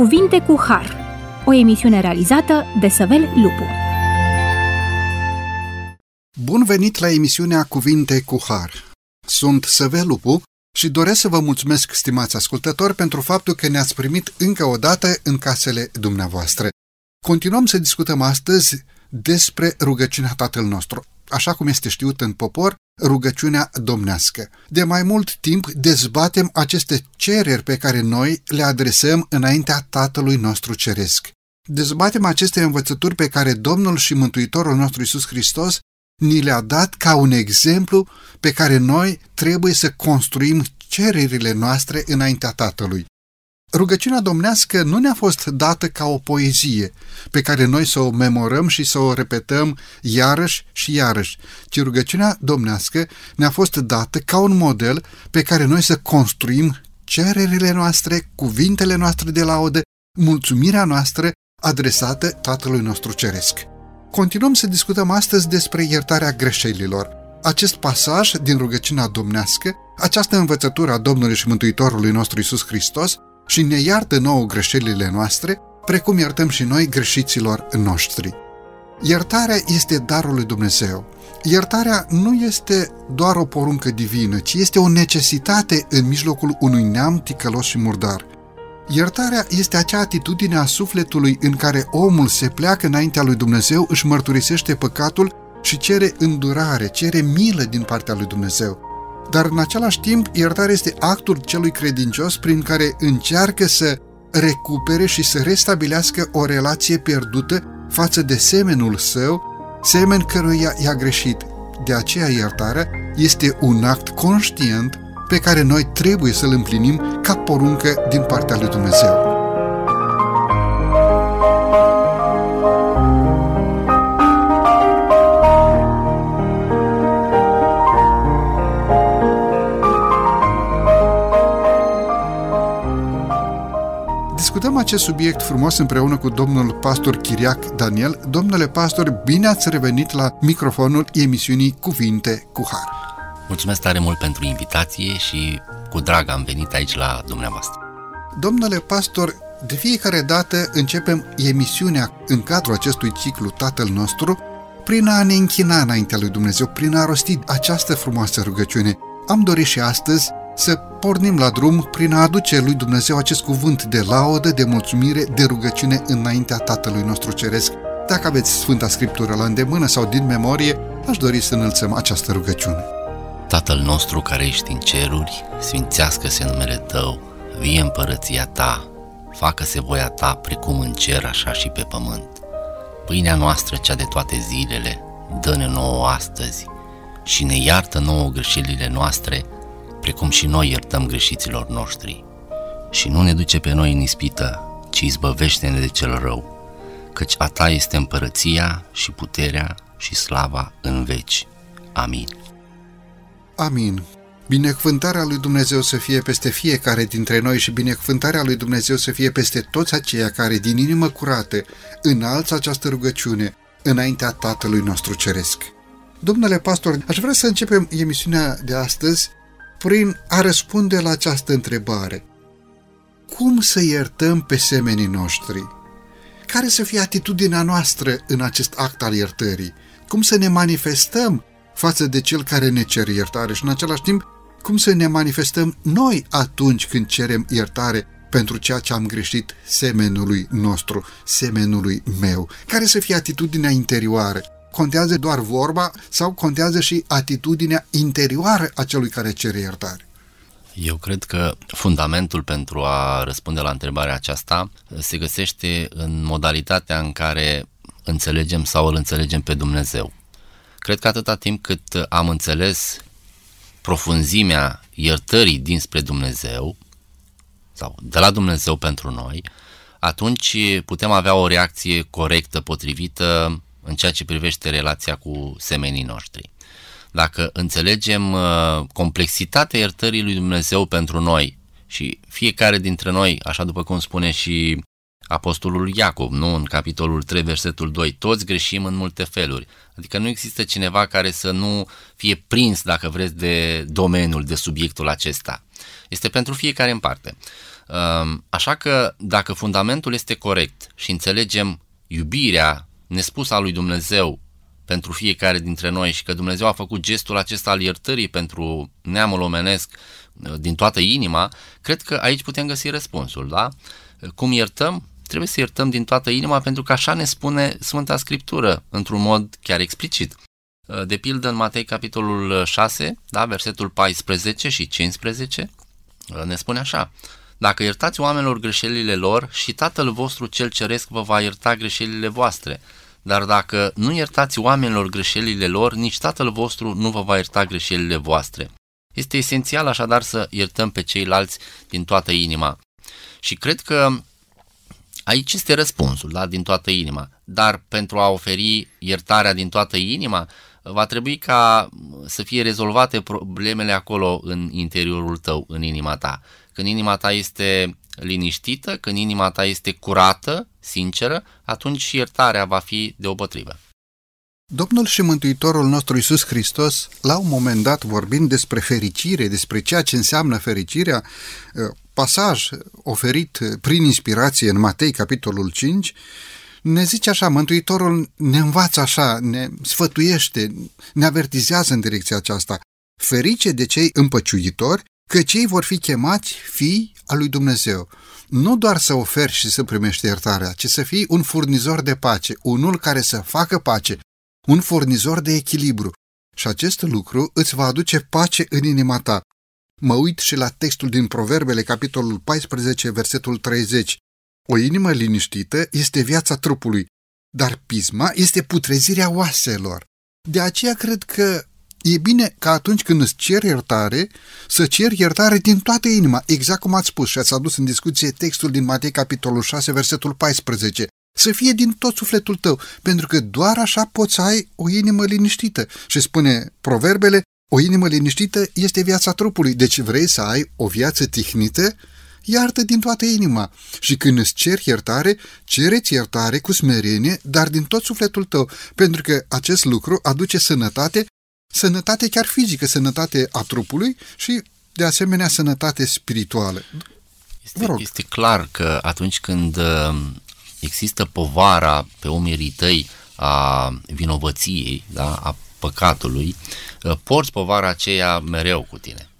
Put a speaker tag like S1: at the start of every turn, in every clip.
S1: Cuvinte cu Har, o emisiune realizată de Săvel Lupu.
S2: Bun venit la emisiunea Cuvinte cu Har. Sunt Săvel Lupu și doresc să vă mulțumesc, stimați ascultători, pentru faptul că ne-ați primit încă o dată în casele dumneavoastră. Continuăm să discutăm astăzi despre rugăciunea Tatăl nostru așa cum este știut în popor, rugăciunea domnească. De mai mult timp dezbatem aceste cereri pe care noi le adresăm înaintea Tatălui nostru Ceresc. Dezbatem aceste învățături pe care Domnul și Mântuitorul nostru Isus Hristos ni le-a dat ca un exemplu pe care noi trebuie să construim cererile noastre înaintea Tatălui. Rugăciunea domnească nu ne-a fost dată ca o poezie pe care noi să o memorăm și să o repetăm iarăși și iarăși, ci rugăciunea domnească ne-a fost dată ca un model pe care noi să construim cererile noastre, cuvintele noastre de laudă, mulțumirea noastră adresată Tatălui nostru Ceresc. Continuăm să discutăm astăzi despre iertarea greșelilor. Acest pasaj din rugăciunea domnească, această învățătură a Domnului și Mântuitorului nostru Isus Hristos, și ne iartă nouă greșelile noastre, precum iertăm și noi greșiților noștri. Iertarea este darul lui Dumnezeu. Iertarea nu este doar o poruncă divină, ci este o necesitate în mijlocul unui neam ticălos și murdar. Iertarea este acea atitudine a sufletului în care omul se pleacă înaintea lui Dumnezeu, își mărturisește păcatul și cere îndurare, cere milă din partea lui Dumnezeu dar în același timp iertarea este actul celui credincios prin care încearcă să recupere și să restabilească o relație pierdută față de semenul său, semen căruia i-a greșit. De aceea iertarea este un act conștient pe care noi trebuie să-l împlinim ca poruncă din partea lui Dumnezeu. Acest subiect frumos împreună cu domnul pastor Chiriac Daniel. Domnule pastor, bine ați revenit la microfonul emisiunii Cuvinte cu Har.
S3: Mulțumesc tare mult pentru invitație și cu drag am venit aici la dumneavoastră.
S2: Domnule pastor, de fiecare dată începem emisiunea în cadrul acestui ciclu Tatăl nostru prin a ne închina înaintea lui Dumnezeu, prin a rosti această frumoasă rugăciune. Am dorit și astăzi să pornim la drum prin a aduce lui Dumnezeu acest cuvânt de laudă, de mulțumire, de rugăciune înaintea Tatălui nostru Ceresc. Dacă aveți Sfânta Scriptură la îndemână sau din memorie, aș dori să înălțăm această rugăciune.
S3: Tatăl nostru care ești în ceruri, sfințească-se numele Tău, vie împărăția Ta, facă-se voia Ta precum în cer, așa și pe pământ. Pâinea noastră, cea de toate zilele, dă-ne nouă astăzi și ne iartă nouă greșelile noastre, precum și noi iertăm greșiților noștri. Și nu ne duce pe noi în ispită, ci izbăvește-ne de cel rău, căci a ta este împărăția și puterea și slava în veci. Amin.
S2: Amin. Binecuvântarea lui Dumnezeu să fie peste fiecare dintre noi și binecuvântarea lui Dumnezeu să fie peste toți aceia care din inimă curată înalță această rugăciune înaintea Tatălui nostru Ceresc. Domnule pastor, aș vrea să începem emisiunea de astăzi prin a răspunde la această întrebare. Cum să iertăm pe semenii noștri? Care să fie atitudinea noastră în acest act al iertării? Cum să ne manifestăm față de cel care ne cere iertare și în același timp cum să ne manifestăm noi atunci când cerem iertare pentru ceea ce am greșit semenului nostru, semenului meu? Care să fie atitudinea interioară? Contează doar vorba sau contează și atitudinea interioară a celui care cere iertare?
S3: Eu cred că fundamentul pentru a răspunde la întrebarea aceasta se găsește în modalitatea în care înțelegem sau îl înțelegem pe Dumnezeu. Cred că atâta timp cât am înțeles profunzimea iertării dinspre Dumnezeu sau de la Dumnezeu pentru noi, atunci putem avea o reacție corectă, potrivită în ceea ce privește relația cu semenii noștri. Dacă înțelegem uh, complexitatea iertării lui Dumnezeu pentru noi și fiecare dintre noi, așa după cum spune și Apostolul Iacov, nu? În capitolul 3, versetul 2, toți greșim în multe feluri. Adică nu există cineva care să nu fie prins, dacă vreți, de domeniul, de subiectul acesta. Este pentru fiecare în parte. Um, așa că dacă fundamentul este corect și înțelegem iubirea nespusă a lui Dumnezeu pentru fiecare dintre noi și că Dumnezeu a făcut gestul acesta al iertării pentru neamul omenesc uh, din toată inima, cred că aici putem găsi răspunsul, da? Cum iertăm? Trebuie să iertăm din toată inima pentru că așa ne spune Sfânta Scriptură, într-un mod chiar explicit. Uh, de pildă în Matei capitolul 6, da, versetul 14 și 15, uh, ne spune așa, Dacă iertați oamenilor greșelile lor și Tatăl vostru cel ceresc vă va ierta greșelile voastre, dar dacă nu iertați oamenilor greșelile lor, nici Tatăl vostru nu vă va ierta greșelile voastre. Este esențial așadar să iertăm pe ceilalți din toată inima. Și cred că aici este răspunsul, da, din toată inima. Dar pentru a oferi iertarea din toată inima, va trebui ca să fie rezolvate problemele acolo în interiorul tău, în inima ta. Când inima ta este liniștită, când inima ta este curată, sinceră, atunci și iertarea va fi deopotrivă.
S2: Domnul și Mântuitorul nostru Isus Hristos, la un moment dat, vorbind despre fericire, despre ceea ce înseamnă fericirea, ă, pasaj oferit prin inspirație în Matei, capitolul 5, ne zice așa, Mântuitorul ne învață așa, ne sfătuiește, ne avertizează în direcția aceasta. Ferice de cei împăciuitori, că cei vor fi chemați fii al lui Dumnezeu. Nu doar să oferi și să primești iertarea, ci să fii un furnizor de pace, unul care să facă pace, un furnizor de echilibru. Și acest lucru îți va aduce pace în inima ta. Mă uit și la textul din Proverbele, capitolul 14, versetul 30. O inimă liniștită este viața trupului, dar pisma este putrezirea oaselor. De aceea cred că e bine ca atunci când îți cer iertare, să cer iertare din toată inima, exact cum ați spus și ați adus în discuție textul din Matei, capitolul 6, versetul 14. Să fie din tot sufletul tău, pentru că doar așa poți să ai o inimă liniștită. Și spune proverbele, o inimă liniștită este viața trupului, deci vrei să ai o viață tihnită? Iartă din toată inima și când îți ceri iertare, cereți iertare cu smerenie, dar din tot sufletul tău, pentru că acest lucru aduce sănătate sănătate chiar fizică, sănătate a trupului și, de asemenea, sănătate spirituală.
S3: Este, este clar că atunci când uh, există povara pe umerii tăi a vinovăției, da, a păcatului, uh, porți povara aceea mereu cu tine.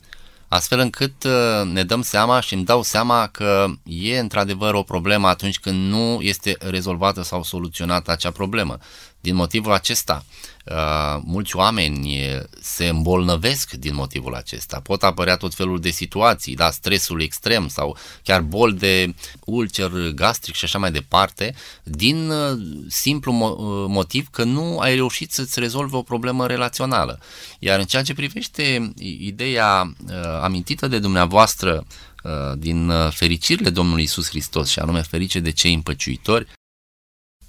S3: Astfel încât uh, ne dăm seama și îmi dau seama că e într-adevăr o problemă atunci când nu este rezolvată sau soluționată acea problemă. Din motivul acesta, Uh, mulți oameni se îmbolnăvesc din motivul acesta. Pot apărea tot felul de situații, da, stresul extrem sau chiar bol de ulcer gastric și așa mai departe, din uh, simplu uh, motiv că nu ai reușit să-ți rezolvi o problemă relațională. Iar în ceea ce privește ideea amintită de dumneavoastră din fericirile Domnului Isus Hristos și anume ferice de cei împăciuitori,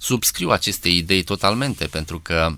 S3: subscriu aceste idei totalmente pentru că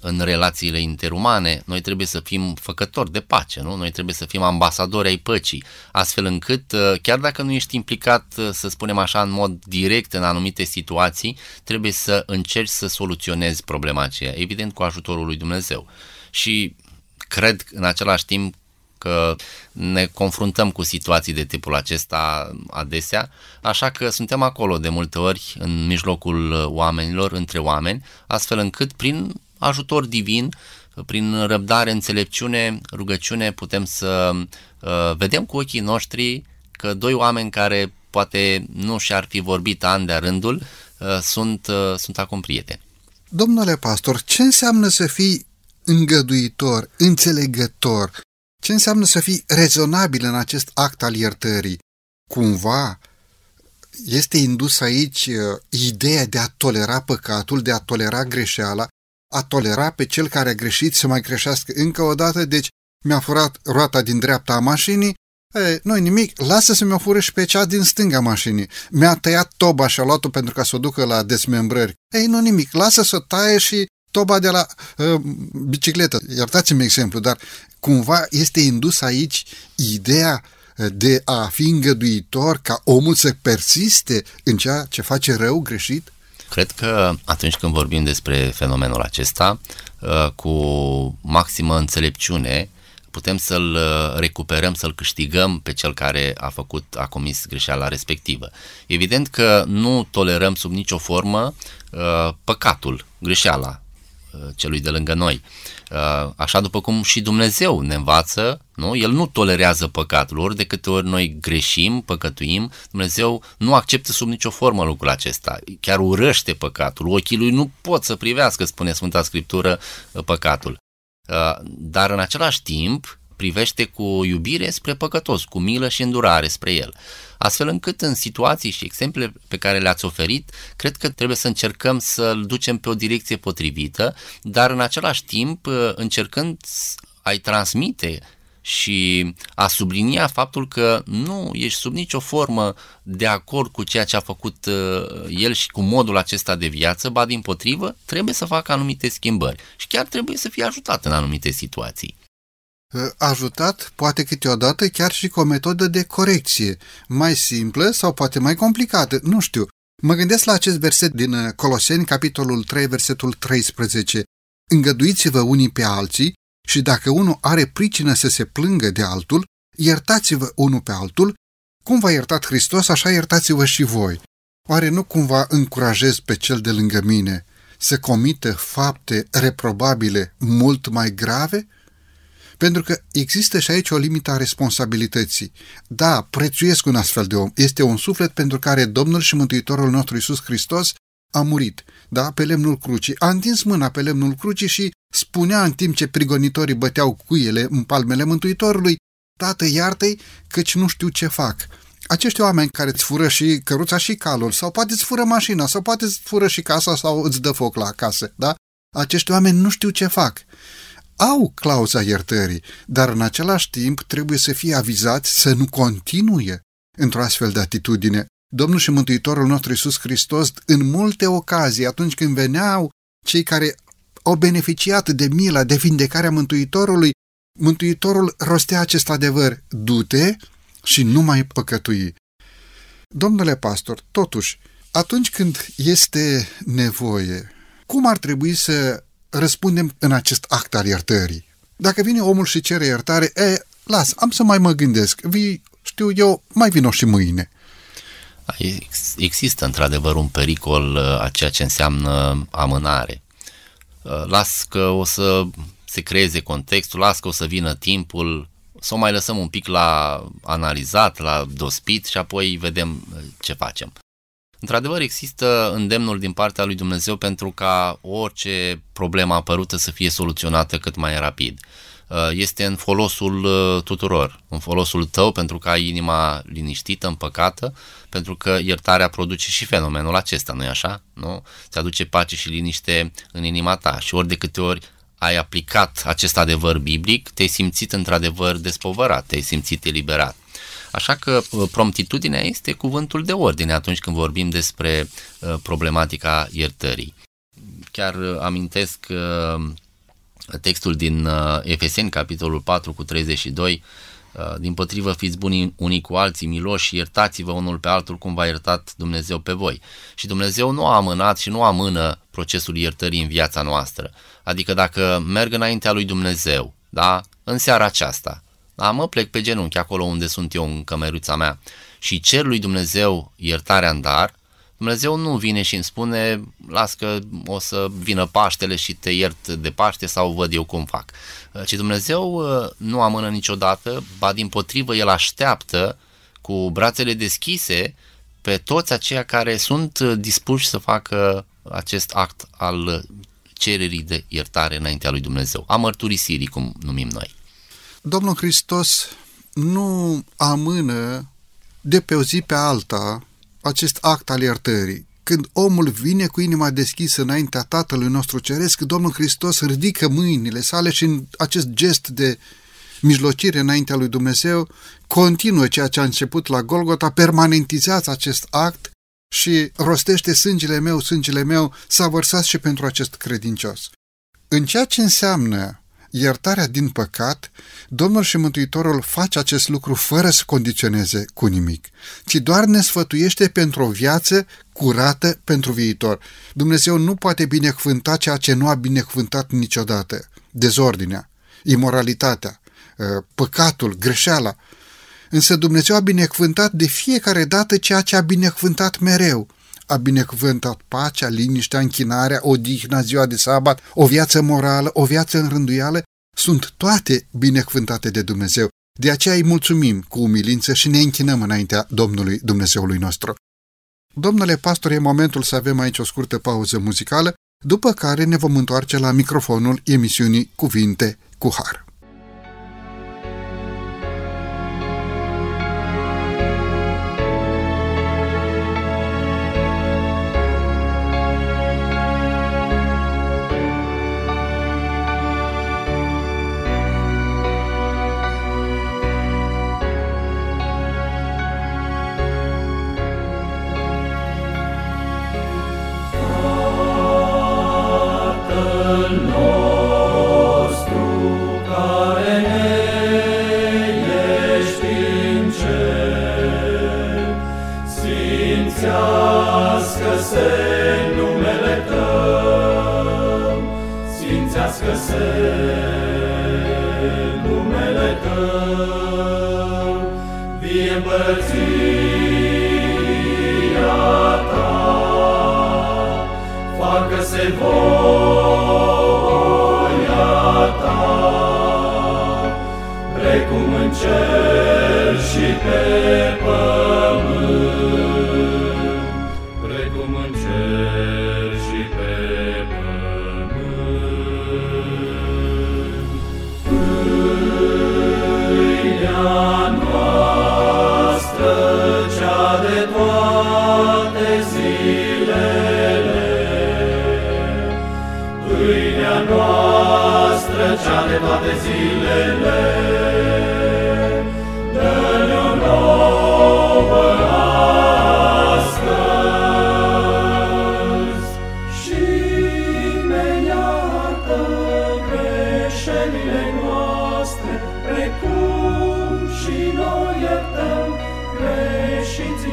S3: în relațiile interumane, noi trebuie să fim făcători de pace, nu? Noi trebuie să fim ambasadori ai păcii, astfel încât, uh, chiar dacă nu ești implicat, uh, să spunem așa, în mod direct în anumite situații, trebuie să încerci să soluționezi problema aceea, evident cu ajutorul lui Dumnezeu. Și cred în același timp că ne confruntăm cu situații de tipul acesta adesea, așa că suntem acolo de multe ori în mijlocul oamenilor, între oameni, astfel încât prin ajutor divin, prin răbdare, înțelepciune, rugăciune, putem să uh, vedem cu ochii noștri că doi oameni care poate nu și-ar fi vorbit ani de rândul, uh, sunt, uh, sunt acum prieteni.
S2: Domnule pastor, ce înseamnă să fii îngăduitor, înțelegător? Ce înseamnă să fii rezonabil în acest act al iertării? Cumva este indus aici uh, ideea de a tolera păcatul, de a tolera greșeala a tolera pe cel care a greșit să mai greșească încă o dată, deci mi-a furat roata din dreapta a mașinii, e, nu nimic, lasă să mi-o fură și pe cea din stânga mașinii. Mi-a tăiat toba și a luat-o pentru ca să o ducă la desmembrări. Ei, nu nimic, lasă să o taie și toba de la uh, bicicletă. Iertați-mi exemplu, dar cumva este indus aici ideea de a fi îngăduitor ca omul să persiste în ceea ce face rău, greșit?
S3: Cred că atunci când vorbim despre fenomenul acesta, uh, cu maximă înțelepciune, putem să-l uh, recuperăm, să-l câștigăm pe cel care a făcut, a comis greșeala respectivă. Evident că nu tolerăm sub nicio formă uh, păcatul, greșeala uh, celui de lângă noi. Uh, așa după cum și Dumnezeu ne învață, nu? El nu tolerează păcatul, ori de câte ori noi greșim, păcătuim, Dumnezeu nu acceptă sub nicio formă lucrul acesta, chiar urăște păcatul, ochii lui nu pot să privească, spune Sfânta Scriptură, uh, păcatul. Uh, dar în același timp privește cu iubire spre păcătos, cu milă și îndurare spre el. Astfel încât în situații și exemple pe care le-ați oferit, cred că trebuie să încercăm să-l ducem pe o direcție potrivită, dar în același timp uh, încercând a-i transmite și a sublinia faptul că nu ești sub nicio formă de acord cu ceea ce a făcut uh, el și cu modul acesta de viață, ba din potrivă, trebuie să facă anumite schimbări și chiar trebuie să fie ajutat în anumite situații.
S2: Uh, ajutat, poate câteodată chiar și cu o metodă de corecție, mai simplă sau poate mai complicată, nu știu. Mă gândesc la acest verset din uh, Coloseni, capitolul 3, versetul 13. Îngăduiți-vă unii pe alții și dacă unul are pricină să se plângă de altul, iertați-vă unul pe altul, cum v-a iertat Hristos, așa iertați-vă și voi. Oare nu cumva încurajez pe cel de lângă mine să comită fapte reprobabile mult mai grave? Pentru că există și aici o limită a responsabilității. Da, prețuiesc un astfel de om. Este un suflet pentru care Domnul și Mântuitorul nostru Isus Hristos a murit, da, pe lemnul crucii. A întins mâna pe lemnul crucii și spunea în timp ce prigonitorii băteau cuiele în palmele Mântuitorului, Tată, iartă-i, căci nu știu ce fac. Acești oameni care îți fură și căruța și calul, sau poate îți fură mașina, sau poate îți fură și casa, sau îți dă foc la casă, da? Acești oameni nu știu ce fac. Au clauza iertării, dar în același timp trebuie să fie avizați să nu continue într-o astfel de atitudine. Domnul și Mântuitorul nostru Iisus Hristos, în multe ocazii, atunci când veneau cei care au beneficiat de mila, de vindecarea Mântuitorului, Mântuitorul rostea acest adevăr, du-te și nu mai păcătui. Domnule pastor, totuși, atunci când este nevoie, cum ar trebui să răspundem în acest act al iertării? Dacă vine omul și cere iertare, e, las, am să mai mă gândesc, vii, știu eu, mai vino și mâine.
S3: Există într-adevăr un pericol uh, a ceea ce înseamnă amânare. Uh, las că o să se creeze contextul, las că o să vină timpul, să o mai lăsăm un pic la analizat, la dospit și apoi vedem uh, ce facem. Într-adevăr, există îndemnul din partea lui Dumnezeu pentru ca orice problemă apărută să fie soluționată cât mai rapid. Uh, este în folosul uh, tuturor, în folosul tău pentru că ai inima liniștită, împăcată, pentru că iertarea produce și fenomenul acesta, nu-i așa? Nu? Ți aduce pace și liniște în inima ta și ori de câte ori ai aplicat acest adevăr biblic, te-ai simțit într-adevăr despovărat, te-ai simțit eliberat. Așa că uh, promptitudinea este cuvântul de ordine atunci când vorbim despre problematica iertării. Chiar amintesc textul din uh, Efeseni, capitolul 4 cu 32, uh, din potrivă fiți buni unii cu alții, miloși, iertați-vă unul pe altul cum v-a iertat Dumnezeu pe voi. Și Dumnezeu nu a amânat și nu amână procesul iertării în viața noastră. Adică dacă merg înaintea lui Dumnezeu, da, în seara aceasta, da, mă plec pe genunchi acolo unde sunt eu în cămeruța mea și cer lui Dumnezeu iertarea în dar, Dumnezeu nu vine și îmi spune, las că o să vină Paștele și te iert de Paște sau văd eu cum fac. Ci Dumnezeu uh, nu amână niciodată, ba din potrivă El așteaptă cu brațele deschise pe toți aceia care sunt dispuși să facă acest act al cererii de iertare înaintea lui Dumnezeu, a mărturisirii, cum numim noi.
S2: Domnul Hristos nu amână de pe o zi pe alta acest act al iertării. Când omul vine cu inima deschisă înaintea Tatălui nostru Ceresc, Domnul Hristos ridică mâinile sale și în acest gest de mijlocire înaintea lui Dumnezeu continuă ceea ce a început la Golgota, permanentizează acest act și rostește sângele meu, sângele meu, s-a vărsat și pentru acest credincios. În ceea ce înseamnă iertarea din păcat, Domnul și Mântuitorul face acest lucru fără să condiționeze cu nimic, ci doar ne sfătuiește pentru o viață curată pentru viitor. Dumnezeu nu poate binecuvânta ceea ce nu a binecuvântat niciodată. Dezordinea, imoralitatea,
S1: uh, păcatul, greșeala. Însă Dumnezeu a binecuvântat de fiecare dată ceea ce a binecuvântat mereu. A binecuvântat pacea, liniștea, închinarea, odihna, ziua de sabat, o viață morală, o viață în rânduială, sunt toate binecuvântate de Dumnezeu. De aceea îi mulțumim cu umilință și ne închinăm înaintea Domnului Dumnezeului nostru. Domnule pastor, e momentul să avem aici o scurtă pauză muzicală, după care ne vom întoarce la microfonul emisiunii Cuvinte cu Har.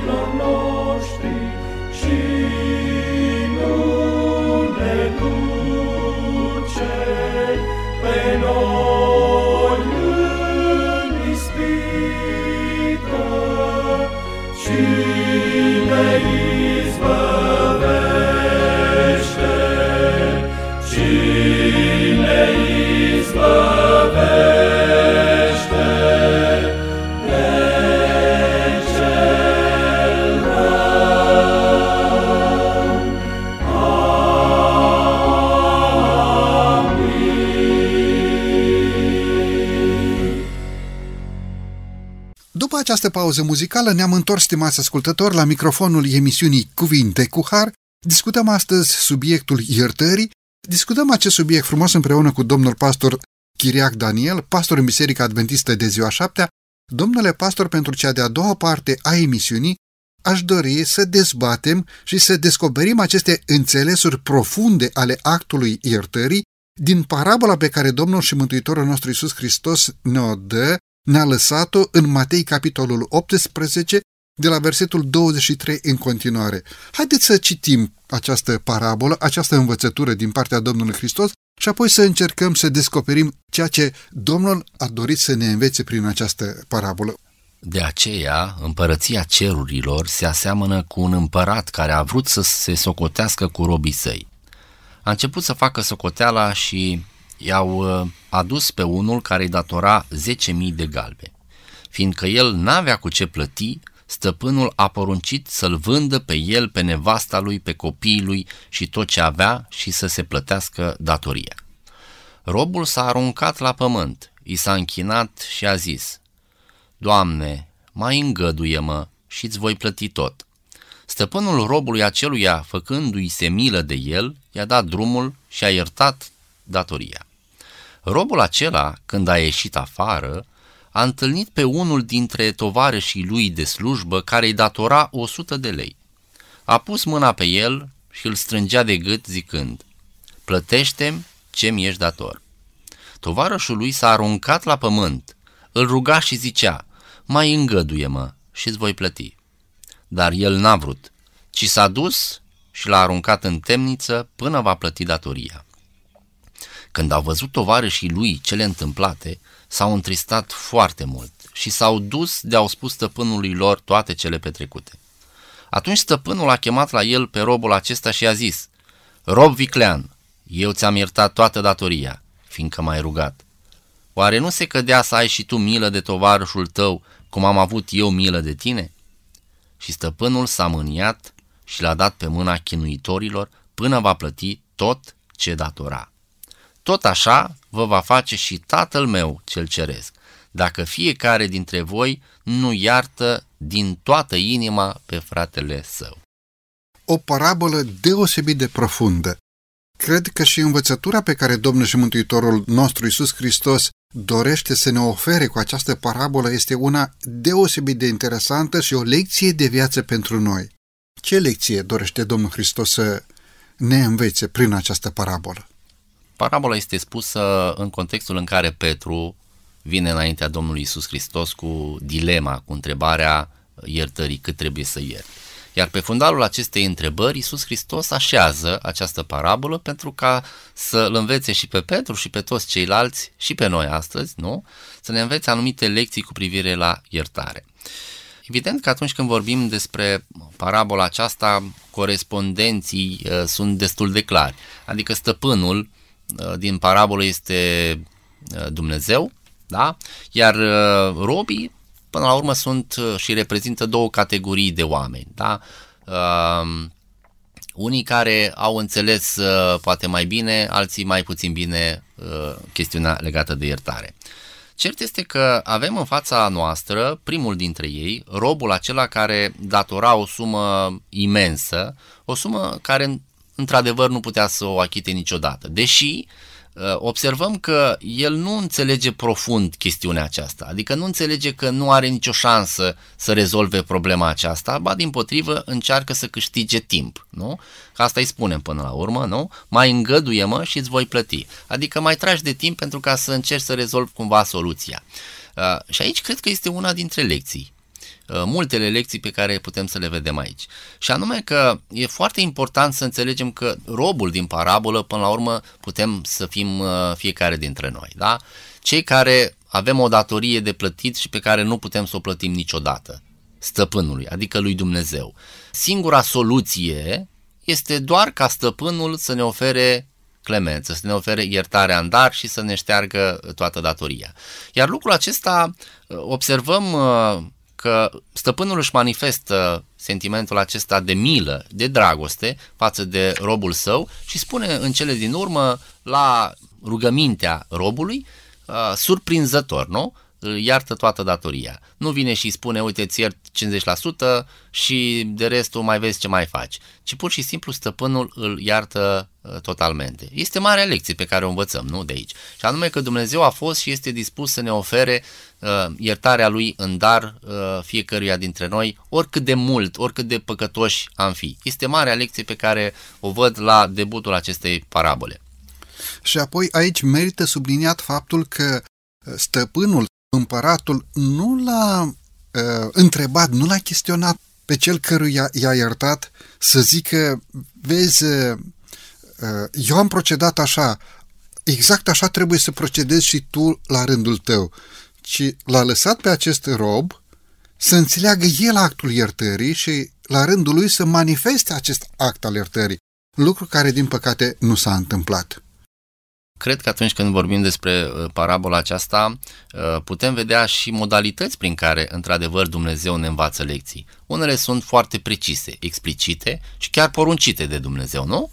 S1: no, no. Această pauză muzicală ne-am întors, stimați ascultători, la microfonul emisiunii Cuvinte cu Har. Discutăm astăzi subiectul iertării. Discutăm acest subiect frumos împreună cu domnul pastor Chiriac Daniel, pastor în Biserica Adventistă de ziua șaptea. Domnule pastor, pentru cea de-a doua parte a emisiunii, aș dori să dezbatem și să descoperim aceste înțelesuri profunde ale actului iertării din parabola pe care Domnul și Mântuitorul nostru Isus Hristos ne-o dă ne-a lăsat-o în Matei, capitolul 18, de la versetul 23 în continuare. Haideți să citim această parabolă, această învățătură din partea Domnului Hristos și apoi să încercăm să descoperim ceea ce Domnul a dorit să ne învețe prin această parabolă.
S3: De aceea, împărăția cerurilor se aseamănă cu un împărat care a vrut să se socotească cu robii săi. A început să facă socoteala și i-au uh, adus pe unul care îi datora 10.000 de galbe. Fiindcă el n-avea cu ce plăti, stăpânul a poruncit să-l vândă pe el, pe nevasta lui, pe copiii lui și tot ce avea și să se plătească datoria. Robul s-a aruncat la pământ, i s-a închinat și a zis, Doamne, mai îngăduie-mă și îți voi plăti tot. Stăpânul robului aceluia, făcându-i se milă de el, i-a dat drumul și a iertat datoria. Robul acela, când a ieșit afară, a întâlnit pe unul dintre tovarășii lui de slujbă care îi datora o sută de lei. A pus mâna pe el și îl strângea de gât zicând, plătește-mi ce mi ești dator. Tovarășul lui s-a aruncat la pământ, îl ruga și zicea, mai îngăduie-mă și îți voi plăti. Dar el n-a vrut, ci s-a dus și l-a aruncat în temniță până va plăti datoria. Când au văzut tovarășii lui cele întâmplate, s-au întristat foarte mult și s-au dus de au spus stăpânului lor toate cele petrecute. Atunci stăpânul a chemat la el pe robul acesta și a zis, Rob viclean, eu ți-am iertat toată datoria, fiindcă m-ai rugat. Oare nu se cădea să ai și tu milă de tovarășul tău, cum am avut eu milă de tine? Și stăpânul s-a mâniat și l-a dat pe mâna chinuitorilor până va plăti tot ce datora. Tot așa vă va face și Tatăl meu cel ceresc, dacă fiecare dintre voi nu iartă din toată inima pe fratele său.
S2: O parabolă deosebit de profundă. Cred că și învățătura pe care Domnul și Mântuitorul nostru Isus Hristos dorește să ne ofere cu această parabolă este una deosebit de interesantă și o lecție de viață pentru noi. Ce lecție dorește Domnul Hristos să ne învețe prin această parabolă?
S3: Parabola este spusă în contextul în care Petru vine înaintea Domnului Isus Hristos cu dilema, cu întrebarea iertării, cât trebuie să iert. Iar pe fundalul acestei întrebări, Isus Hristos așează această parabolă pentru ca să îl învețe și pe Petru și pe toți ceilalți și pe noi astăzi, nu? Să ne învețe anumite lecții cu privire la iertare. Evident că atunci când vorbim despre parabola aceasta, corespondenții uh, sunt destul de clari. Adică stăpânul uh, din parabolă este uh, Dumnezeu, da? Iar uh, robii, până la urmă, sunt uh, și reprezintă două categorii de oameni. Da? Uh, unii care au înțeles uh, poate mai bine, alții mai puțin bine uh, chestiunea legată de iertare. Cert este că avem în fața noastră primul dintre ei, robul acela care datora o sumă imensă, o sumă care într-adevăr nu putea să o achite niciodată, deși uh, Uh, observăm că el nu înțelege profund chestiunea aceasta, adică nu înțelege că nu are nicio șansă să rezolve problema aceasta, ba din potrivă încearcă să câștige timp, nu? Că asta îi spunem până la urmă, nu? Mai îngăduie-mă și îți voi plăti. Adică mai tragi de timp pentru ca să încerci să rezolvi cumva soluția. Uh, și aici cred că este una dintre lecții Uh, multele lecții pe care putem să le vedem aici. Și anume că e foarte important să înțelegem că robul din parabolă, până la urmă, putem să fim uh, fiecare dintre noi. Da? Cei care avem o datorie de plătit și pe care nu putem să o plătim niciodată. Stăpânului, adică lui Dumnezeu. Singura soluție este doar ca stăpânul să ne ofere clemență, să ne ofere iertarea în dar și să ne șteargă toată datoria. Iar lucrul acesta uh, observăm că stăpânul își manifestă sentimentul acesta de milă, de dragoste față de robul său și spune în cele din urmă la rugămintea robului, uh, surprinzător, nu? Iartă toată datoria. Nu vine și spune, uite, ți iert 50% și de restul mai vezi ce mai faci, ci pur și simplu stăpânul îl iartă uh, totalmente. Este marea lecție pe care o învățăm, nu de aici. Și anume că Dumnezeu a fost și este dispus să ne ofere uh, iertarea Lui în dar uh, fiecăruia dintre noi, oricât de mult, oricât de păcătoși am fi. Este marea lecție pe care o văd la debutul acestei parabole.
S2: Și apoi aici merită subliniat faptul că uh, stăpânul împăratul nu l-a uh, întrebat, nu l-a chestionat pe cel căruia i-a iertat să zică, vezi, uh, eu am procedat așa, exact așa trebuie să procedezi și tu la rândul tău, ci l-a lăsat pe acest rob să înțeleagă el actul iertării și la rândul lui să manifeste acest act al iertării, lucru care din păcate nu s-a întâmplat.
S3: Cred că atunci când vorbim despre uh, parabola aceasta, uh, putem vedea și modalități prin care, într-adevăr, Dumnezeu ne învață lecții. Unele sunt foarte precise, explicite și chiar poruncite de Dumnezeu, nu?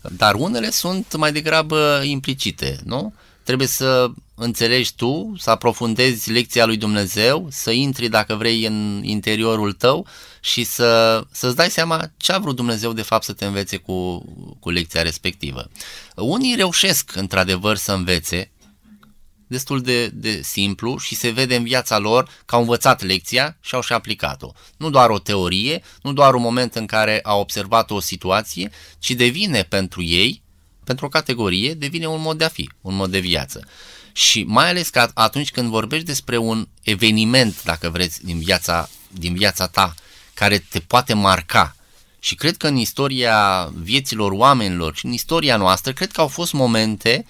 S3: Dar unele sunt mai degrabă implicite, nu? Trebuie să înțelegi tu, să aprofundezi lecția lui Dumnezeu, să intri, dacă vrei, în interiorul tău și să, să-ți dai seama ce a vrut Dumnezeu de fapt să te învețe cu, cu lecția respectivă. Unii reușesc, într-adevăr, să învețe destul de, de simplu și se vede în viața lor că au învățat lecția și au și aplicat-o. Nu doar o teorie, nu doar un moment în care au observat o situație, ci devine pentru ei, pentru o categorie, devine un mod de a fi, un mod de viață. Și mai ales că atunci când vorbești despre un eveniment, dacă vreți, din viața, din viața ta, care te poate marca, și cred că în istoria vieților oamenilor și în istoria noastră, cred că au fost momente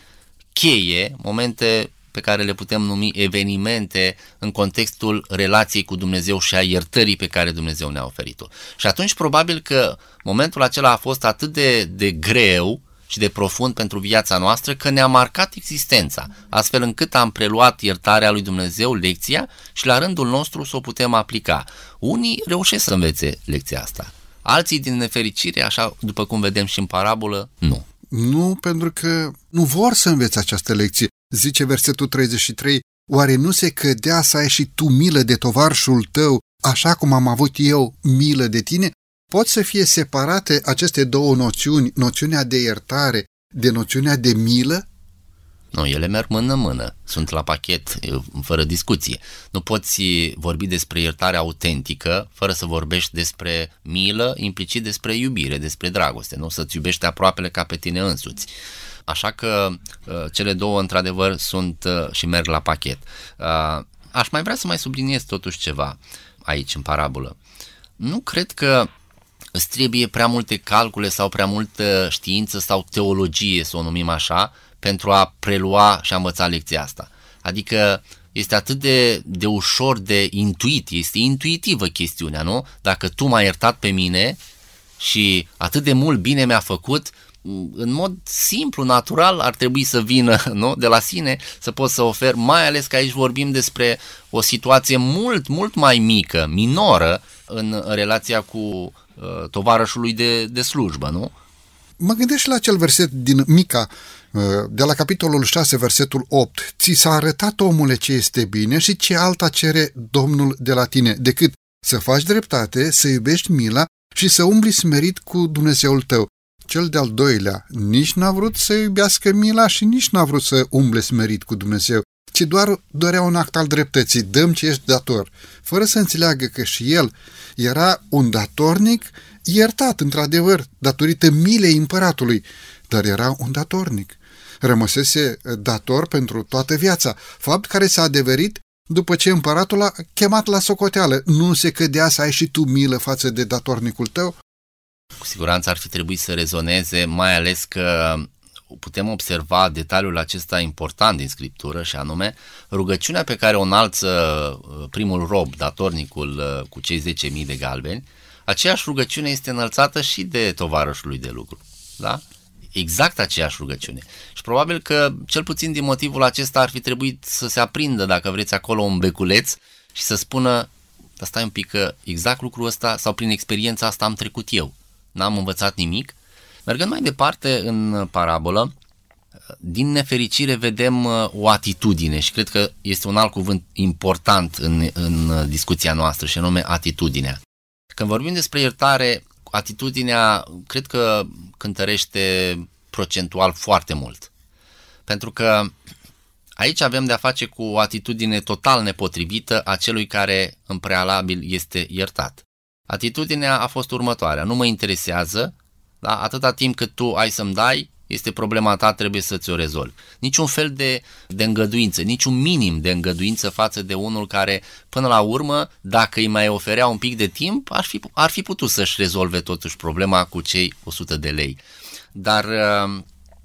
S3: cheie, momente pe care le putem numi evenimente în contextul relației cu Dumnezeu și a iertării pe care Dumnezeu ne-a oferit-o. Și atunci probabil că momentul acela a fost atât de, de greu și de profund pentru viața noastră că ne-a marcat existența, astfel încât am preluat iertarea lui Dumnezeu, lecția, și la rândul nostru să o putem aplica. Unii reușesc să învețe lecția asta, alții din nefericire, așa după cum vedem și în parabolă, nu.
S2: Nu, pentru că nu vor să învețe această lecție. Zice versetul 33, oare nu se cădea să ai și tu milă de tovarșul tău, așa cum am avut eu milă de tine? Pot să fie separate aceste două noțiuni, noțiunea de iertare de noțiunea de milă?
S3: Nu, ele merg mână-mână, sunt la pachet, fără discuție. Nu poți vorbi despre iertare autentică fără să vorbești despre milă, implicit despre iubire, despre dragoste, nu? Să-ți iubești aproapele ca pe tine însuți. Așa că uh, cele două, într-adevăr, sunt uh, și merg la pachet. Uh, aș mai vrea să mai subliniez totuși ceva aici, în parabolă. Nu cred că îți trebuie prea multe calcule sau prea multă știință sau teologie, să o numim așa, pentru a prelua și a învăța lecția asta. Adică este atât de, de ușor de intuit, este intuitivă chestiunea, nu? Dacă tu m-ai iertat pe mine și atât de mult bine mi-a făcut, în mod simplu, natural, ar trebui să vină nu? de la sine să pot să ofer, mai ales că aici vorbim despre o situație mult, mult mai mică, minoră, în relația cu uh, tovarășului de, de slujbă, nu?
S2: Mă gândesc și la acel verset din Mica, uh, de la capitolul 6, versetul 8. Ți s-a arătat, omule, ce este bine și ce alta cere Domnul de la tine, decât să faci dreptate, să iubești mila și să umbli smerit cu Dumnezeul tău. Cel de-al doilea nici n-a vrut să iubească mila și nici n-a vrut să umble smerit cu Dumnezeu, ci doar dorea un act al dreptății, dăm ce ești dator, fără să înțeleagă că și el era un datornic iertat, într-adevăr, datorită milei împăratului, dar era un datornic. Rămăsese dator pentru toată viața, fapt care s-a adeverit după ce împăratul a chemat la socoteală. Nu se cădea să ai și tu milă față de datornicul tău?
S3: Cu siguranță ar fi trebuit să rezoneze, mai ales că putem observa detaliul acesta important din Scriptură și anume rugăciunea pe care o înalță uh, primul rob, datornicul uh, cu cei 10.000 de galbeni, aceeași rugăciune este înălțată și de tovarășul lui de lucru. Da? Exact aceeași rugăciune. Și probabil că, cel puțin din motivul acesta, ar fi trebuit să se aprindă, dacă vreți, acolo un beculeț și să spună, dar stai un pic că exact lucrul ăsta sau prin experiența asta am trecut eu. N-am învățat nimic. Mergând mai departe în parabolă, din nefericire vedem uh, o atitudine și cred că este un alt cuvânt important în, în discuția noastră și anume atitudinea. Când vorbim despre iertare, atitudinea cred că cântărește procentual foarte mult. Pentru că aici avem de-a face cu o atitudine total nepotrivită a celui care în prealabil este iertat. Atitudinea a fost următoarea, nu mă interesează, da? atâta timp cât tu ai să-mi dai, este problema ta, trebuie să ți-o rezolvi. Niciun fel de, de îngăduință, niciun minim de îngăduință față de unul care, până la urmă, dacă îi mai oferea un pic de timp, ar fi, ar fi putut să-și rezolve totuși problema cu cei 100 de lei. Dar uh,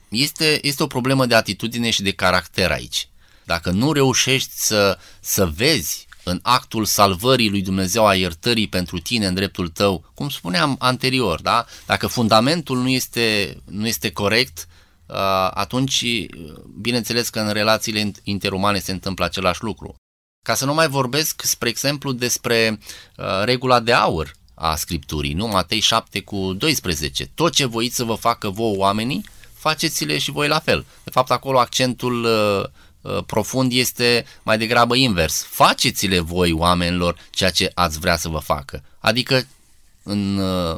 S3: este, este o problemă de atitudine și de caracter aici. Dacă nu reușești să, să vezi în actul salvării lui Dumnezeu a iertării pentru tine în dreptul tău, cum spuneam anterior, da? dacă fundamentul nu este, nu este corect, uh, atunci bineînțeles că în relațiile interumane se întâmplă același lucru. Ca să nu mai vorbesc, spre exemplu, despre uh, regula de aur a Scripturii, nu? Matei 7 cu 12. Tot ce voiți să vă facă vouă oamenii, faceți-le și voi la fel. De fapt, acolo accentul uh, Uh, profund este mai degrabă invers. Faceți-le voi oamenilor ceea ce ați vrea să vă facă. Adică în uh,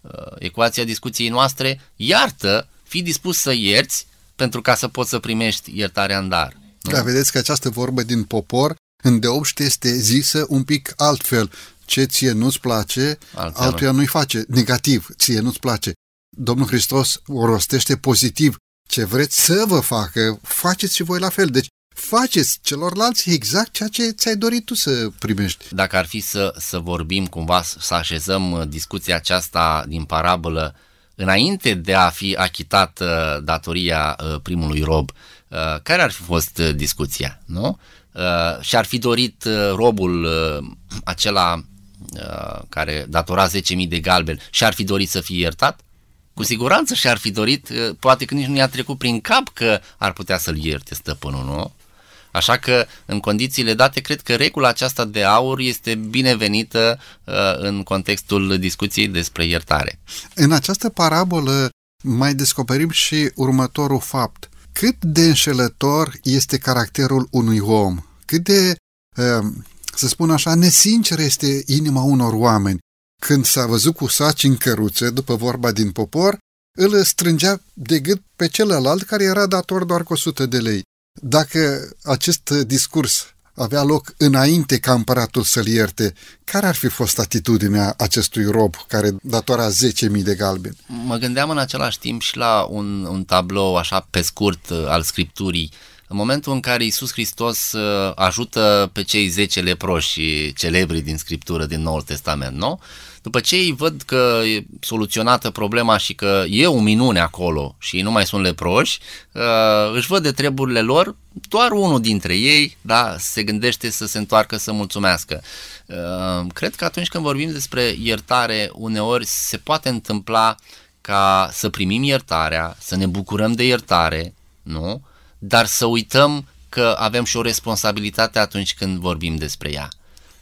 S3: uh, ecuația discuției noastre, iartă, fi dispus să ierți pentru ca să poți să primești iertarea în dar.
S2: Nu? Da, vedeți că această vorbă din popor îndeopște este zisă un pic altfel. Ce ție nu-ți place, Altea altuia nu. nu-i face. Negativ, ție nu-ți place. Domnul Hristos o rostește pozitiv ce vreți să vă facă, faceți și voi la fel. Deci faceți celorlalți exact ceea ce ți-ai dorit tu să primești.
S3: Dacă ar fi să, să vorbim cumva, să așezăm uh, discuția aceasta din parabolă înainte de a fi achitat uh, datoria uh, primului rob, Uh, care ar fi fost uh, discuția, nu? Uh, și-ar fi dorit robul acela care datora 10.000 de galbeni și-ar fi dorit să fie iertat? Cu siguranță și-ar fi dorit, poate că nici nu i-a trecut prin cap că ar putea să-l ierte stăpânul, nu? Așa că, în condițiile date, cred că regula aceasta de aur este binevenită uh, în contextul discuției despre iertare.
S2: În această parabolă mai descoperim și următorul fapt cât de înșelător este caracterul unui om, cât de, ehm, să spun așa, nesincer este inima unor oameni. Când s-a văzut cu saci în căruțe, după vorba din popor, îl strângea de gât pe celălalt care era dator doar cu 100 de lei. Dacă acest discurs avea loc înainte ca împăratul să-l ierte, care ar fi fost atitudinea acestui rob care datora 10.000 de galbeni?
S3: Mă gândeam în același timp și la un, un tablou așa pe scurt uh, al Scripturii. În momentul în care Isus Hristos uh, ajută pe cei 10 leproși celebri din Scriptură din Noul Testament, nu? După ce ei văd că e soluționată problema și că e o minune acolo și ei nu mai sunt leproși, uh, își văd de treburile lor, doar unul dintre ei da, se gândește să se întoarcă să mulțumească. Uh, cred că atunci când vorbim despre iertare, uneori se poate întâmpla ca să primim iertarea, să ne bucurăm de iertare, nu? Dar să uităm că avem și o responsabilitate atunci când vorbim despre ea.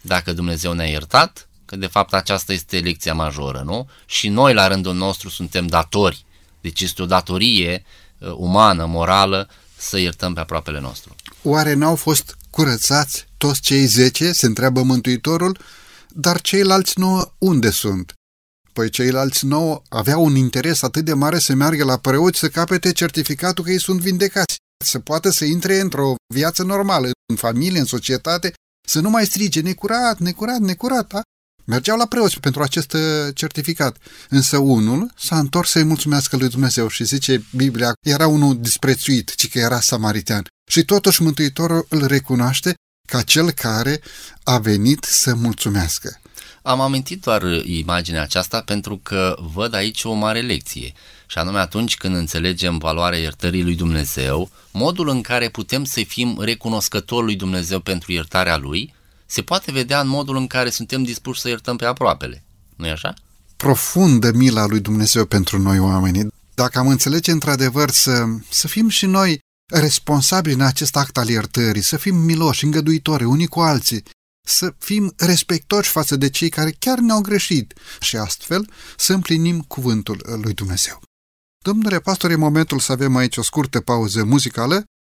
S3: Dacă Dumnezeu ne-a iertat, că de fapt aceasta este lecția majoră, nu? Și noi la rândul nostru suntem datori. Deci este o datorie uh, umană, morală, să iertăm pe aproapele nostru.
S2: Oare n-au fost curățați toți cei zece, se întreabă Mântuitorul, dar ceilalți nouă unde sunt? Păi ceilalți nouă aveau un interes atât de mare să meargă la preoți să capete certificatul că ei sunt vindecați, să poată să intre într-o viață normală, în familie, în societate, să nu mai strige necurat, necurat, necurat, da? Mergeau la preoți pentru acest uh, certificat, însă unul s-a întors să-i mulțumească lui Dumnezeu și zice Biblia, era unul disprețuit, ci că era samaritean. Și totuși Mântuitorul îl recunoaște ca cel care a venit să mulțumească.
S3: Am amintit doar imaginea aceasta pentru că văd aici o mare lecție, și anume atunci când înțelegem valoarea iertării lui Dumnezeu, modul în care putem să fim recunoscători lui Dumnezeu pentru iertarea lui, se poate vedea în modul în care suntem dispuși să iertăm pe aproapele. nu e așa?
S2: Profundă mila lui Dumnezeu pentru noi oamenii. Dacă am înțelege într-adevăr să, să fim și noi responsabili în acest act al iertării, să fim miloși, îngăduitori unii cu alții, să fim respectoși față de cei care chiar ne-au greșit și astfel să împlinim cuvântul lui Dumnezeu. Domnule pastor, e momentul să avem aici o scurtă pauză muzicală,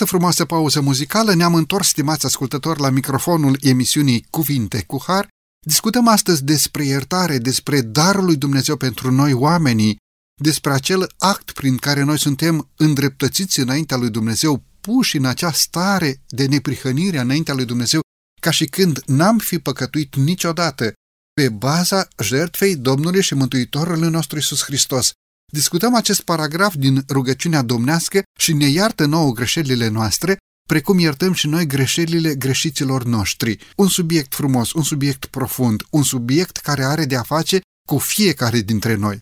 S2: Această frumoasă pauză muzicală ne-am întors, stimați ascultători, la microfonul emisiunii Cuvinte cu Har. Discutăm astăzi despre iertare, despre darul lui Dumnezeu pentru noi oamenii, despre acel act prin care noi suntem îndreptățiți înaintea lui Dumnezeu, puși în acea stare de neprihănire înaintea lui Dumnezeu, ca și când n-am fi păcătuit niciodată, pe baza jertfei Domnului și Mântuitorului nostru Isus Hristos. Discutăm acest paragraf din rugăciunea domnească și ne iartă nouă greșelile noastre, precum iertăm și noi greșelile greșiților noștri. Un subiect frumos, un subiect profund, un subiect care are de a face cu fiecare dintre noi.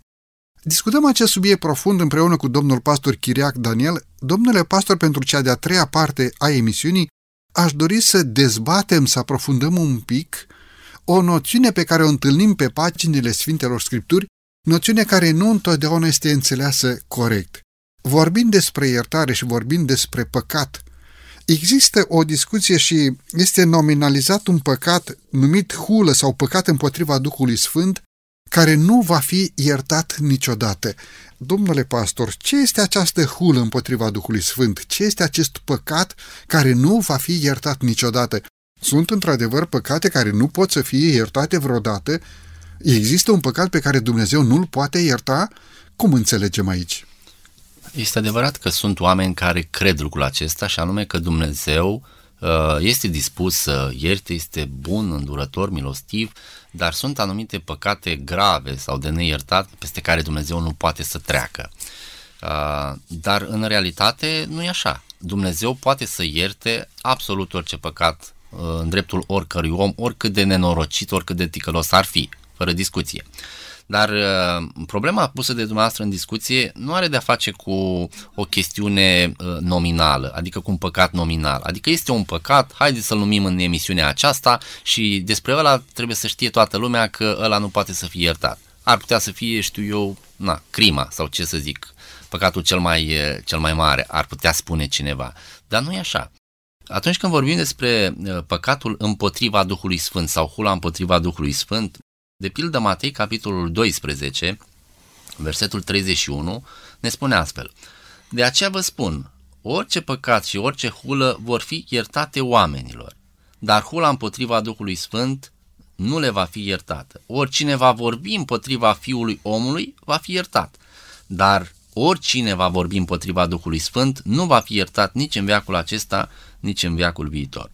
S2: Discutăm acest subiect profund împreună cu domnul pastor Chiriac Daniel. Domnule pastor, pentru cea de-a treia parte a emisiunii, aș dori să dezbatem, să aprofundăm un pic o noțiune pe care o întâlnim pe paginile Sfintelor Scripturi, noțiune care nu întotdeauna este înțeleasă corect. Vorbind despre iertare și vorbind despre păcat, există o discuție și este nominalizat un păcat numit hulă sau păcat împotriva Duhului Sfânt, care nu va fi iertat niciodată. Domnule pastor, ce este această hulă împotriva Duhului Sfânt? Ce este acest păcat care nu va fi iertat niciodată? Sunt într-adevăr păcate care nu pot să fie iertate vreodată? Există un păcat pe care Dumnezeu nu-l poate ierta? Cum înțelegem aici?
S3: Este adevărat că sunt oameni care cred lucrul acesta și anume că Dumnezeu uh, este dispus să ierte, este bun, îndurător, milostiv, dar sunt anumite păcate grave sau de neiertat peste care Dumnezeu nu poate să treacă. Uh, dar în realitate nu e așa. Dumnezeu poate să ierte absolut orice păcat uh, în dreptul oricărui om, oricât de nenorocit, oricât de ticălos ar fi, fără discuție. Dar uh, problema pusă de dumneavoastră în discuție nu are de-a face cu o chestiune uh, nominală, adică cu un păcat nominal. Adică este un păcat, haideți să-l numim în emisiunea aceasta și despre ăla trebuie să știe toată lumea că ăla nu poate să fie iertat. Ar putea să fie, știu eu, na, crima sau ce să zic, păcatul cel mai, uh, cel mai mare, ar putea spune cineva. Dar nu e așa. Atunci când vorbim despre păcatul împotriva Duhului Sfânt sau hula împotriva Duhului Sfânt, de pildă Matei, capitolul 12, versetul 31, ne spune astfel. De aceea vă spun, orice păcat și orice hulă vor fi iertate oamenilor, dar hula împotriva Duhului Sfânt nu le va fi iertată. Oricine va vorbi împotriva Fiului omului va fi iertat, dar oricine va vorbi împotriva Duhului Sfânt nu va fi iertat nici în veacul acesta, nici în veacul viitor.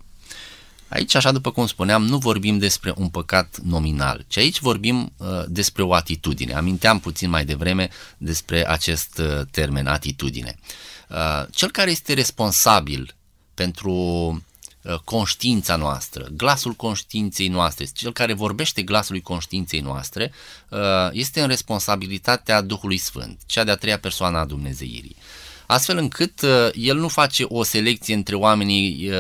S3: Aici, așa după cum spuneam, nu vorbim despre un păcat nominal, ci aici vorbim uh, despre o atitudine. Aminteam puțin mai devreme despre acest uh, termen, atitudine. Uh, cel care este responsabil pentru uh, conștiința noastră, glasul conștiinței noastre, cel care vorbește glasului conștiinței noastre, uh, este în responsabilitatea Duhului Sfânt, cea de-a treia persoană a Dumnezeirii. Astfel încât uh, el nu face o selecție între oamenii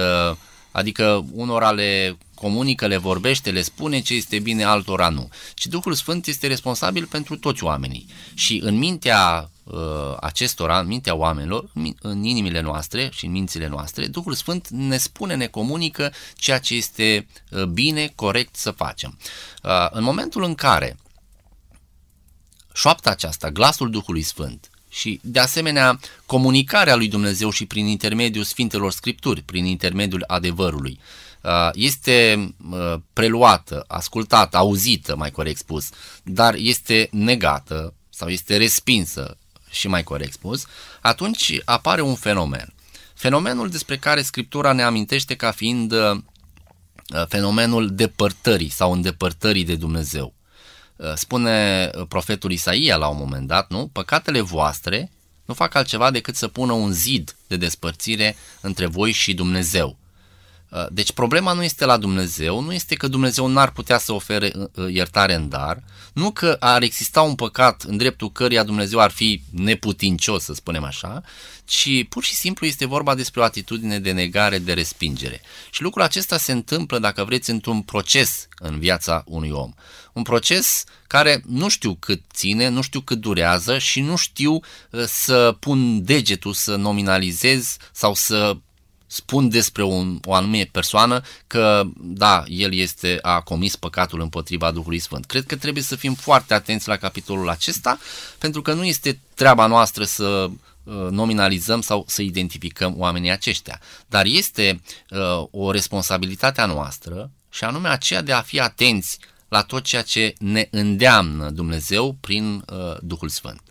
S3: Adică unora le comunică, le vorbește, le spune ce este bine, altora nu. Și Duhul Sfânt este responsabil pentru toți oamenii. Și în mintea uh, acestora, în mintea oamenilor, în inimile noastre și în mințile noastre, Duhul Sfânt ne spune, ne comunică ceea ce este uh, bine, corect să facem. Uh, în momentul în care șoapta aceasta, glasul Duhului Sfânt, și, de asemenea, comunicarea lui Dumnezeu și prin intermediul Sfintelor Scripturi, prin intermediul adevărului, uh, este uh, preluată, ascultată, auzită, mai corect spus, dar este negată sau este respinsă, și mai corect spus, atunci apare un fenomen. Fenomenul despre care Scriptura ne amintește ca fiind uh, fenomenul depărtării sau îndepărtării de Dumnezeu. Uh, spune uh, profetul Isaia la un moment dat, nu? Păcatele voastre nu fac altceva decât să pună un zid de despărțire între voi și Dumnezeu. Uh, deci problema nu este la Dumnezeu, nu este că Dumnezeu n-ar putea să ofere iertare în dar, nu că ar exista un păcat în dreptul căruia Dumnezeu ar fi neputincios, să spunem așa, ci pur și simplu este vorba despre o atitudine de negare, de respingere. Și lucrul acesta se întâmplă, dacă vreți, într-un proces în viața unui om. Un proces care nu știu cât ține, nu știu cât durează și nu știu uh, să pun degetul, să nominalizez sau să spun despre un, o anume persoană că, da, el este, a comis păcatul împotriva Duhului Sfânt. Cred că trebuie să fim foarte atenți la capitolul acesta, pentru că nu este treaba noastră să uh, nominalizăm sau să identificăm oamenii aceștia. Dar este uh, o responsabilitate a noastră și anume aceea de a fi atenți la tot ceea ce ne îndeamnă Dumnezeu prin uh, Duhul Sfânt.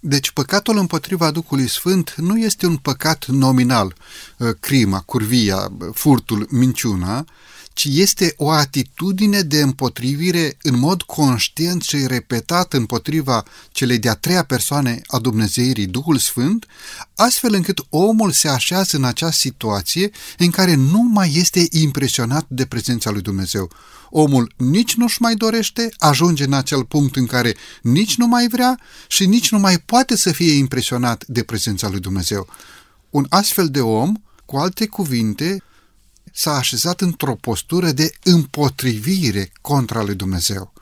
S2: Deci păcatul împotriva Duhului Sfânt nu este un păcat nominal, uh, crima, curvia, furtul, minciuna, ci este o atitudine de împotrivire în mod conștient și repetat împotriva celei de-a treia persoane a Dumnezeirii, Duhul Sfânt, astfel încât omul se așează în această situație în care nu mai este impresionat de prezența lui Dumnezeu. Omul nici nu-și mai dorește, ajunge în acel punct în care nici nu mai vrea și nici nu mai poate să fie impresionat de prezența lui Dumnezeu. Un astfel de om, cu alte cuvinte, s-a așezat într-o postură de împotrivire contra lui Dumnezeu.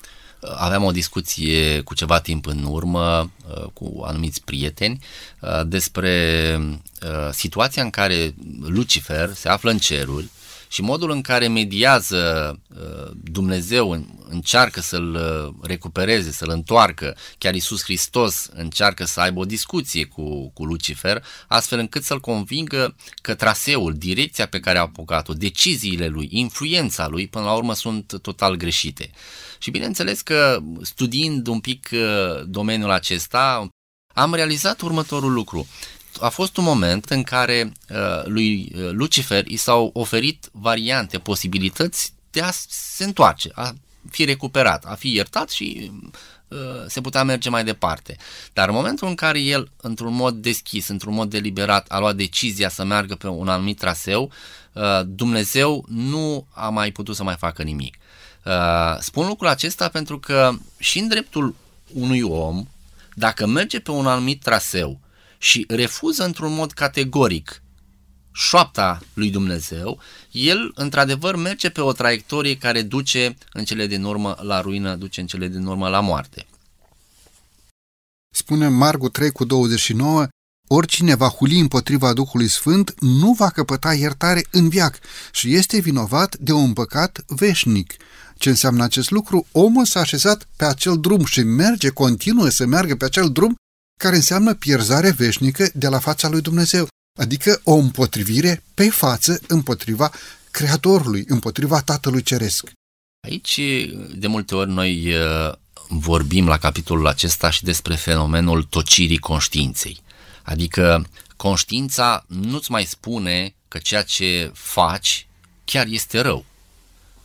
S3: Aveam o discuție cu ceva timp în urmă uh, cu anumiți prieteni uh, despre uh, situația în care Lucifer se află în ceruri și modul în care mediază uh, Dumnezeu, încearcă să-l uh, recupereze, să-l întoarcă, chiar Iisus Hristos încearcă să aibă o discuție cu, cu Lucifer, astfel încât să-l convingă că traseul, direcția pe care a apucat-o, deciziile lui, influența lui, până la urmă sunt total greșite. Și bineînțeles că studiind un pic uh, domeniul acesta, am realizat următorul lucru a fost un moment în care uh, lui uh, Lucifer i s-au oferit variante, posibilități de a se întoarce, a fi recuperat, a fi iertat și uh, se putea merge mai departe. Dar în momentul în care el, într-un mod deschis, într-un mod deliberat, a luat decizia să meargă pe un anumit traseu, uh, Dumnezeu nu a mai putut să mai facă nimic. Uh, spun lucrul acesta pentru că și în dreptul unui om, dacă merge pe un anumit traseu și refuză într-un mod categoric șoapta lui Dumnezeu, el într-adevăr merge pe o traiectorie care duce în cele din urmă la ruină, duce în cele din urmă la moarte.
S2: Spune Margu 3 cu 29, oricine va huli împotriva Duhului Sfânt nu va căpăta iertare în viac și este vinovat de un păcat veșnic. Ce înseamnă acest lucru? Omul s-a așezat pe acel drum și merge, continuă să meargă pe acel drum care înseamnă pierzare veșnică de la fața lui Dumnezeu, adică o împotrivire pe față împotriva Creatorului, împotriva Tatălui Ceresc.
S3: Aici, de multe ori, noi uh, vorbim la capitolul acesta și despre fenomenul tocirii conștiinței. Adică conștiința nu-ți mai spune că ceea ce faci chiar este rău.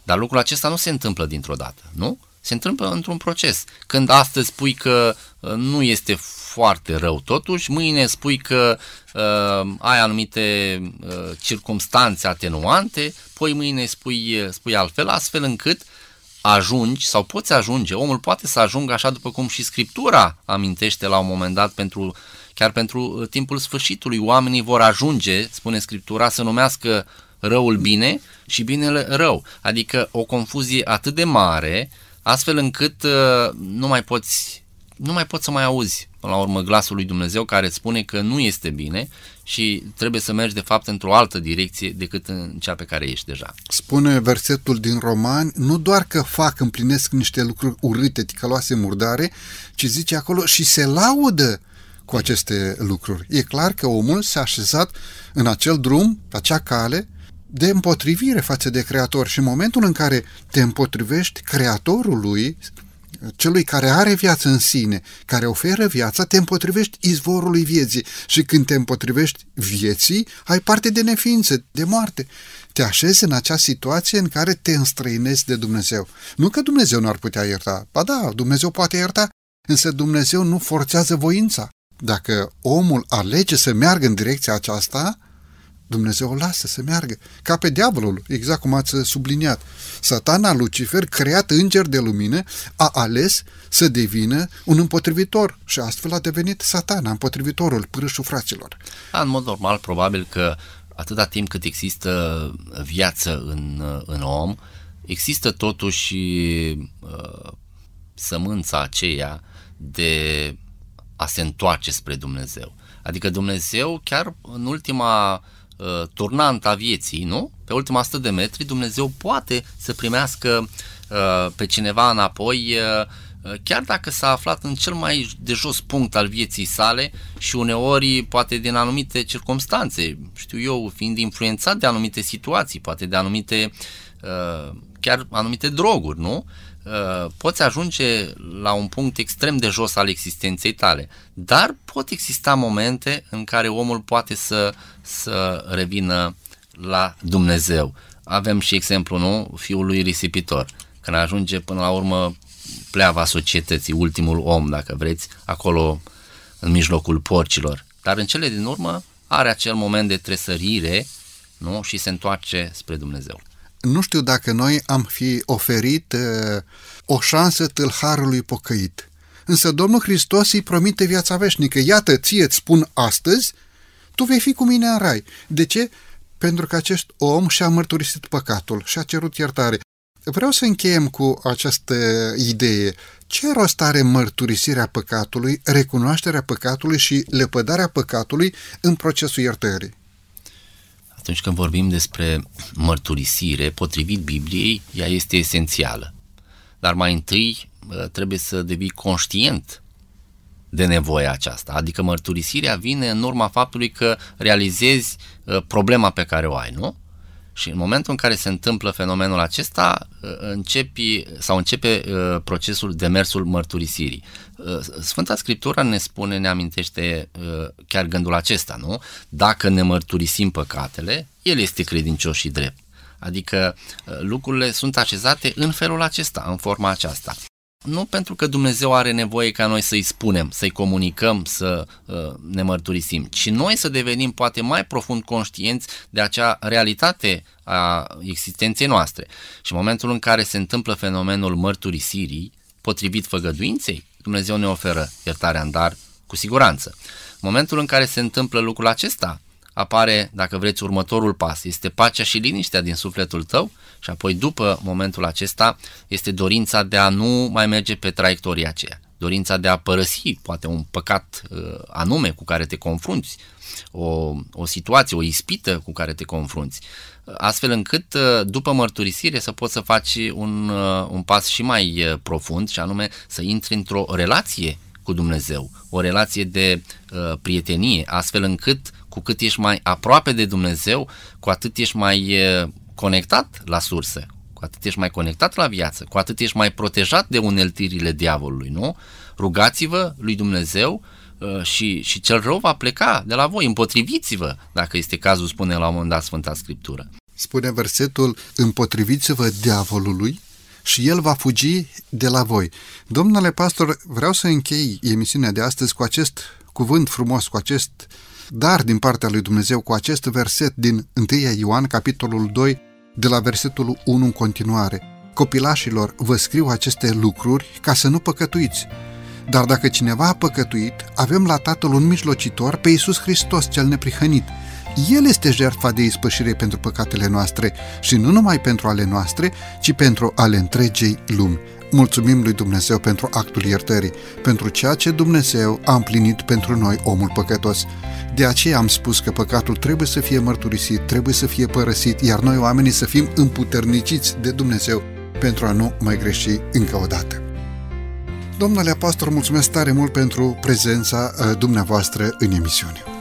S3: Dar lucrul acesta nu se întâmplă dintr-o dată, nu? Se întâmplă într-un proces. Când astăzi spui că uh, nu este foarte rău totuși, mâine spui că uh, ai anumite uh, circumstanțe atenuante, poi mâine spui, uh, spui altfel, astfel încât ajungi sau poți ajunge, omul poate să ajungă așa după cum și Scriptura amintește la un moment dat pentru chiar pentru uh, timpul sfârșitului. Oamenii vor ajunge, spune Scriptura, să numească răul bine și binele rău. Adică o confuzie atât de mare, astfel încât uh, nu mai poți nu mai poți să mai auzi până la urmă glasul lui Dumnezeu care spune că nu este bine și trebuie să mergi de fapt într-o altă direcție decât în cea pe care ești deja.
S2: Spune versetul din Romani, nu doar că fac, împlinesc niște lucruri urâte, ticăloase, murdare, ci zice acolo și se laudă cu aceste lucruri. E clar că omul s-a așezat în acel drum, pe acea cale, de împotrivire față de Creator și în momentul în care te împotrivești Creatorului, celui care are viață în sine, care oferă viața, te împotrivești izvorului vieții și când te împotrivești vieții, ai parte de neființă, de moarte. Te așezi în acea situație în care te înstrăinezi de Dumnezeu. Nu că Dumnezeu nu ar putea ierta, ba da, Dumnezeu poate ierta, însă Dumnezeu nu forțează voința. Dacă omul alege să meargă în direcția aceasta, Dumnezeu o lasă să meargă, ca pe diavolul, exact cum ați subliniat. Satana, Lucifer, creat înger de lumină, a ales să devină un împotrivitor și astfel a devenit satana, împotrivitorul, pârâșul fraților.
S3: Da, în mod normal, probabil că atâta timp cât există viață în, în om, există totuși uh, sămânța aceea de a se întoarce spre Dumnezeu. Adică Dumnezeu, chiar în ultima uh, turnant a vieții, nu? Pe ultima 100 de metri, Dumnezeu poate să primească uh, pe cineva înapoi uh, chiar dacă s-a aflat în cel mai de jos punct al vieții sale și uneori poate din anumite circunstanțe, știu eu, fiind influențat de anumite situații, poate de anumite, chiar anumite droguri, nu? Poți ajunge la un punct extrem de jos al existenței tale, dar pot exista momente în care omul poate să, să revină la Dumnezeu. Avem și exemplu, nu? Fiul lui risipitor. Când ajunge până la urmă pleava societății, ultimul om, dacă vreți, acolo în mijlocul porcilor. Dar în cele din urmă are acel moment de tresărire nu? și se întoarce spre Dumnezeu.
S2: Nu știu dacă noi am fi oferit uh, o șansă tâlharului pocăit. Însă Domnul Hristos îi promite viața veșnică. Iată, ție îți spun astăzi, tu vei fi cu mine în rai. De ce? Pentru că acest om și-a mărturisit păcatul și a cerut iertare. Vreau să încheiem cu această idee. Ce rost are mărturisirea păcatului, recunoașterea păcatului și lepădarea păcatului în procesul iertării?
S3: Atunci când vorbim despre mărturisire, potrivit Bibliei, ea este esențială. Dar mai întâi trebuie să devii conștient de nevoia aceasta. Adică mărturisirea vine în urma faptului că realizezi problema pe care o ai, nu? Și în momentul în care se întâmplă fenomenul acesta, uh, începi, sau începe uh, procesul demersul mărturisirii. Uh, Sfânta Scriptură ne spune, ne amintește chiar gândul acesta, nu? Dacă ne mărturisim păcatele, El este credincios și drept. Adică lucrurile sunt așezate în felul acesta, în forma aceasta nu pentru că Dumnezeu are nevoie ca noi să-i spunem, să-i comunicăm, să uh, ne mărturisim, ci noi să devenim poate mai profund conștienți de acea realitate a existenței noastre. Și în momentul în care se întâmplă fenomenul mărturisirii, potrivit făgăduinței, Dumnezeu ne oferă iertarea în dar cu siguranță. În momentul în care se întâmplă lucrul acesta, apare, dacă vreți, următorul pas. Este pacea și liniștea din sufletul tău și apoi după momentul acesta este dorința de a nu mai merge pe traiectoria aceea. Dorința de a părăsi poate un păcat uh, anume cu care te confrunți, o, o situație, o ispită cu care te confrunți, astfel încât uh, după mărturisire să poți să faci un, uh, un pas și mai uh, profund și anume să intri într-o relație cu Dumnezeu, o relație de uh, prietenie, astfel încât cu cât ești mai aproape de Dumnezeu, cu atât ești mai conectat la sursă, cu atât ești mai conectat la viață, cu atât ești mai protejat de uneltirile diavolului, nu? Rugați-vă lui Dumnezeu și, și cel rău va pleca de la voi, împotriviți-vă, dacă este cazul, spune la un moment dat Sfânta Scriptură.
S2: Spune versetul, împotriviți-vă diavolului și el va fugi de la voi. Domnule pastor, vreau să închei emisiunea de astăzi cu acest cuvânt frumos, cu acest dar din partea lui Dumnezeu cu acest verset din 1 Ioan, capitolul 2, de la versetul 1 în continuare. Copilașilor, vă scriu aceste lucruri ca să nu păcătuiți. Dar dacă cineva a păcătuit, avem la Tatăl un mijlocitor pe Iisus Hristos cel neprihănit. El este jertfa de ispășire pentru păcatele noastre și nu numai pentru ale noastre, ci pentru ale întregei lumi. Mulțumim lui Dumnezeu pentru actul iertării, pentru ceea ce Dumnezeu a împlinit pentru noi, omul păcătos. De aceea am spus că păcatul trebuie să fie mărturisit, trebuie să fie părăsit, iar noi oamenii să fim împuterniciți de Dumnezeu pentru a nu mai greși încă o dată. Domnule pastor, mulțumesc tare mult pentru prezența uh, dumneavoastră în emisiune.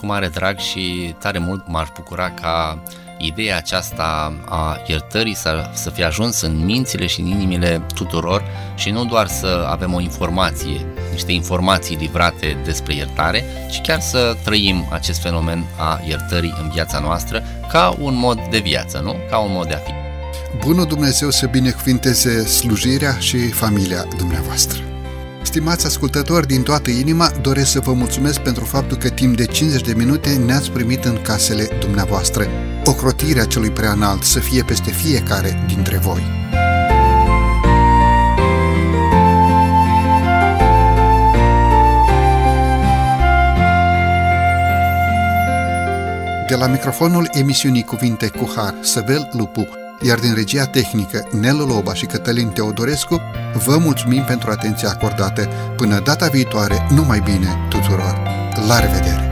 S3: Cu mare drag și tare mult m-aș bucura ca ideea aceasta a iertării să, să fie ajuns în mințile și în inimile tuturor și nu doar să avem o informație, niște informații livrate despre iertare, ci chiar să trăim acest fenomen a iertării în viața noastră ca un mod de viață, nu? Ca un mod de a fi.
S2: Bunul Dumnezeu să binecuvinteze slujirea și familia dumneavoastră. Stimați ascultători, din toată inima doresc să vă mulțumesc pentru faptul că timp de 50 de minute ne-ați primit în casele dumneavoastră. Ocrotirea celui preanalt să fie peste fiecare dintre voi. De la microfonul emisiunii Cuvinte cu Har, Săvel Lupu, iar din regia tehnică Nelu Loba și Cătălin Teodorescu, vă mulțumim pentru atenția acordată. Până data viitoare, numai bine tuturor! La revedere!